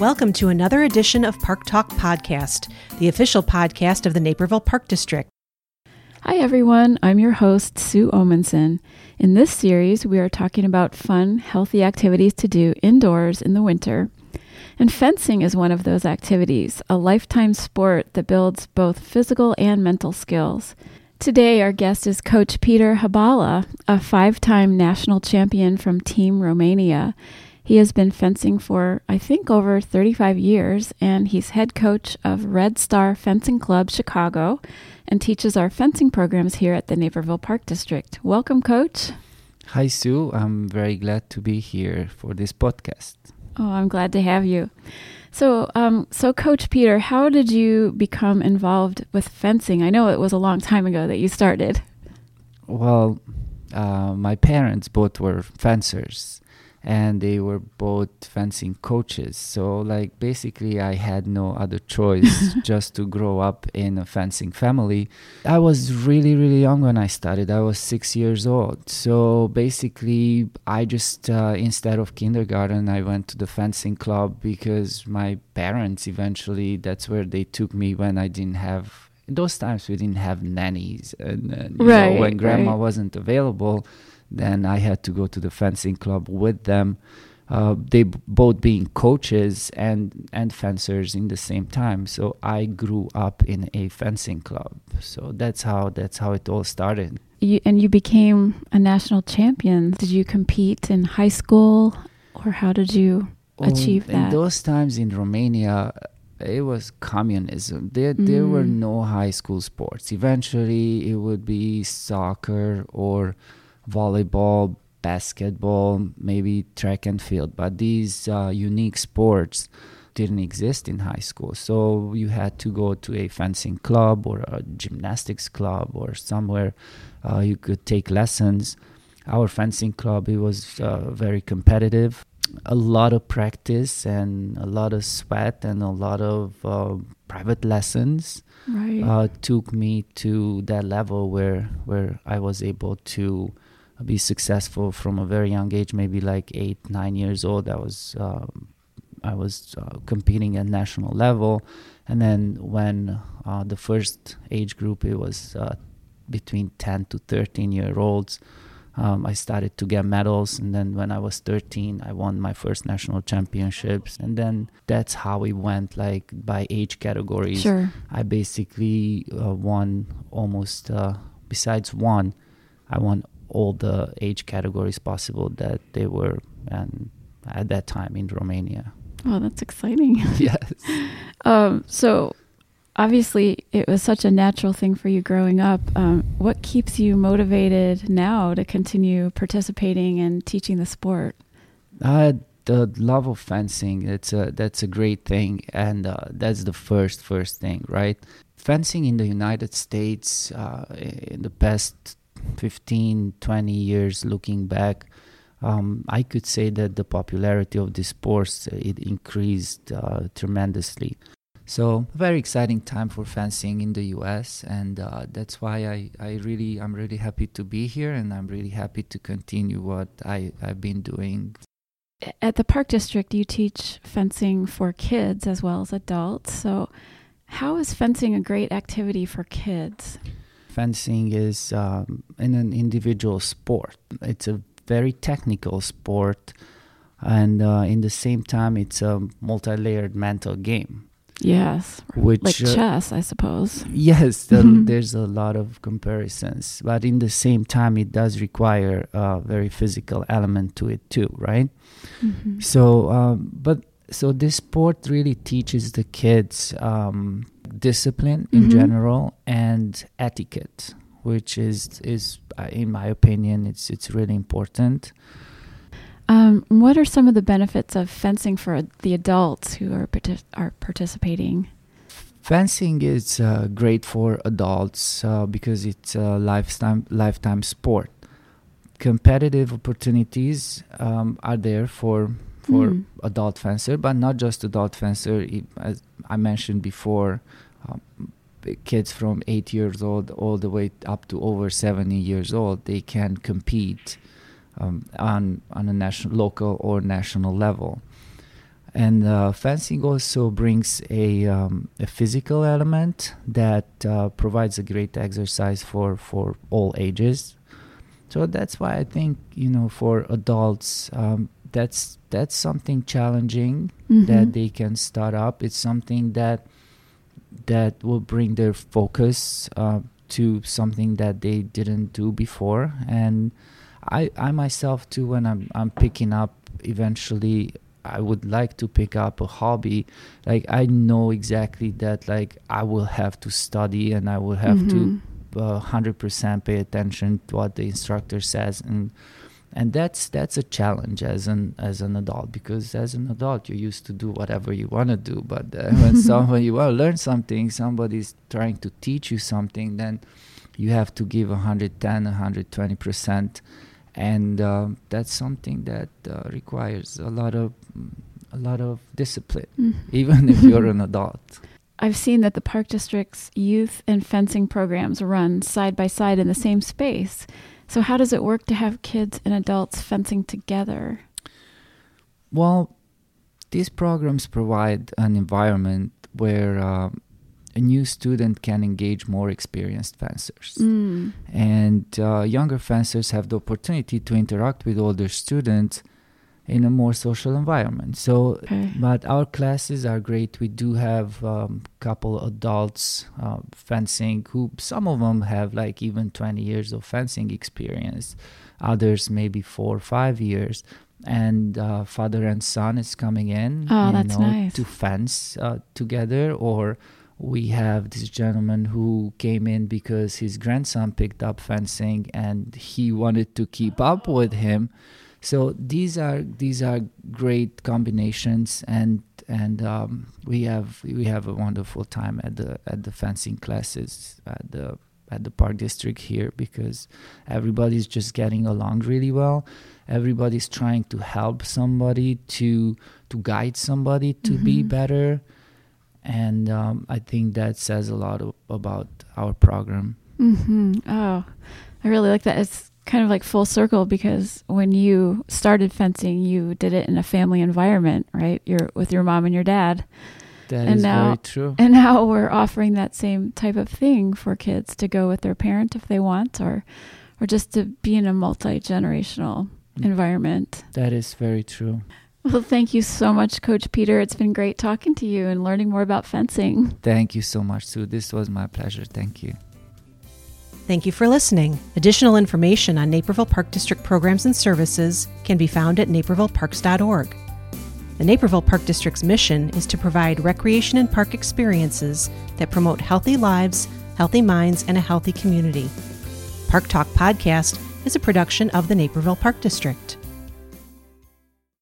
Welcome to another edition of Park Talk Podcast, the official podcast of the Naperville Park District. Hi, everyone. I'm your host, Sue Omenson. In this series, we are talking about fun, healthy activities to do indoors in the winter. And fencing is one of those activities, a lifetime sport that builds both physical and mental skills. Today, our guest is Coach Peter Habala, a five time national champion from Team Romania. He has been fencing for, I think, over 35 years, and he's head coach of Red Star Fencing Club Chicago and teaches our fencing programs here at the Naperville Park District. Welcome, Coach. Hi, Sue. I'm very glad to be here for this podcast. Oh, I'm glad to have you. So, um, so Coach Peter, how did you become involved with fencing? I know it was a long time ago that you started. Well, uh, my parents both were fencers, and they were both fencing coaches. So, like, basically, I had no other choice just to grow up in a fencing family. I was really, really young when I started. I was six years old. So, basically, I just, uh, instead of kindergarten, I went to the fencing club because my parents eventually, that's where they took me when I didn't have. In those times, we didn't have nannies. And, and right, know, when grandma right. wasn't available, then I had to go to the fencing club with them. Uh, they both being coaches and and fencers in the same time. So I grew up in a fencing club. So that's how that's how it all started. You, and you became a national champion. Did you compete in high school, or how did you achieve Um, In that? those times in Romania, it was communism. There there were Mm. no high school sports. Eventually, it would be soccer or volleyball, basketball, maybe track and field. But these uh, unique sports didn't exist in high school. So you had to go to a fencing club or a gymnastics club or somewhere uh, you could take lessons. Our fencing club it was uh, very competitive. A lot of practice and a lot of sweat and a lot of uh, private lessons right. uh, took me to that level where where I was able to be successful from a very young age, maybe like eight, nine years old. I was um, I was uh, competing at national level, and then when uh, the first age group it was uh, between ten to thirteen year olds. Um, I started to get medals, and then when I was 13, I won my first national championships, and then that's how it went, like by age categories. sure. I basically uh, won almost, uh, besides one, I won all the age categories possible that they were and at that time in Romania. Oh, that's exciting. yes. Um, so, obviously, it was such a natural thing for you growing up. Um, what keeps you motivated now to continue participating and teaching the sport? Uh, the love of fencing, it's a, that's a great thing. And uh, that's the first, first thing, right? Fencing in the United States uh, in the past 15, 20 years, looking back, um, I could say that the popularity of this sport uh, it increased uh, tremendously. So a very exciting time for fencing in the U.S. and uh, that's why I, I really I'm really happy to be here and I'm really happy to continue what I I've been doing. At the Park District, you teach fencing for kids as well as adults. So, how is fencing a great activity for kids? Fencing is um, in an individual sport. It's a very technical sport, and uh, in the same time, it's a multi-layered mental game. Yes, Which like uh, chess, I suppose. Yes, the, Mhm. there's a lot of comparisons, but in the same time, it does require a very physical element to it too, right? Mhm. So, um, but so this sport really teaches the kids um, discipline in Mhm. general and etiquette, which is is uh, in my opinion, it's it's really important. Um, what are some of the benefits of fencing for the adults who are partic- are participating? Fencing is uh, great for adults uh, because it's a lifetime lifetime sport. Competitive opportunities um, are there for for Mm. adult fencer, but not just adult fencer. As I mentioned before, um, kids from eight years old all the way up to over seventy years old, they can compete um, on on a national, local or national level. And uh, fencing also brings a, um, a physical element that uh, provides a great exercise for, for all ages. So that's why I think you know for adults um, that's that's something challenging Mhm. that they can start up. It's something that that will bring their focus uh, to something that they didn't do before. And I I myself too, when I'm I'm picking up eventually. I would like to pick up a hobby. Like I know exactly that. Like I will have to study and I will have to Mhm. hundred percent pay attention to what the instructor says and and that's that's a challenge as an as an adult because as an adult you're used to do whatever you want to do but uh, when someone you want to learn something somebody's trying to teach you something then you have to give 110 120 percent and um, that's something that uh, requires a lot of a lot of discipline Mhm. even if you're an adult I've seen that the Park District's youth and fencing programs run side by side in the same space. So, how does it work to have kids and adults fencing together? Well, these programs provide an environment where uh, a new student can engage more experienced fencers. Mm. And uh, younger fencers have the opportunity to interact with older students in a more social environment. So, Okay. but our classes are great. We do have a um, couple adults uh, fencing who, some of them have like even 20 years of fencing experience, others maybe four or five years. And uh, father and son is coming in, Oh, you that's know, nice. to fence uh, together. Or we have this gentleman who came in because his grandson picked up fencing and he wanted to keep up with him. So these are these are great combinations, and and um, we have we have a wonderful time at the at the fencing classes at the at the park district here because everybody's just getting along really well. Everybody's trying to help somebody to to guide somebody to be Mhm. better, and um, I think that says a lot of, about our program. hmm Oh, I really like that. It's kind of like full circle because when you started fencing, you did it in a family environment, right? You're with your mom and your dad. That And is now- very true. And now we're offering that same type of thing for kids to go with their parent if they want or or just to be in a multi-generational Mm. environment. That is very true. Well, thank you so much Coach Peter. It's been great talking to you and learning more about fencing. Thank you so much, Sue. This was my pleasure. Thank you. Thank you for listening. Additional information on Naperville Park District programs and services can be found at napervilleparks.org. The Naperville Park District's mission is to provide recreation and park experiences that promote healthy lives, healthy minds, and a healthy community. Park Talk Podcast is a production of the Naperville Park District.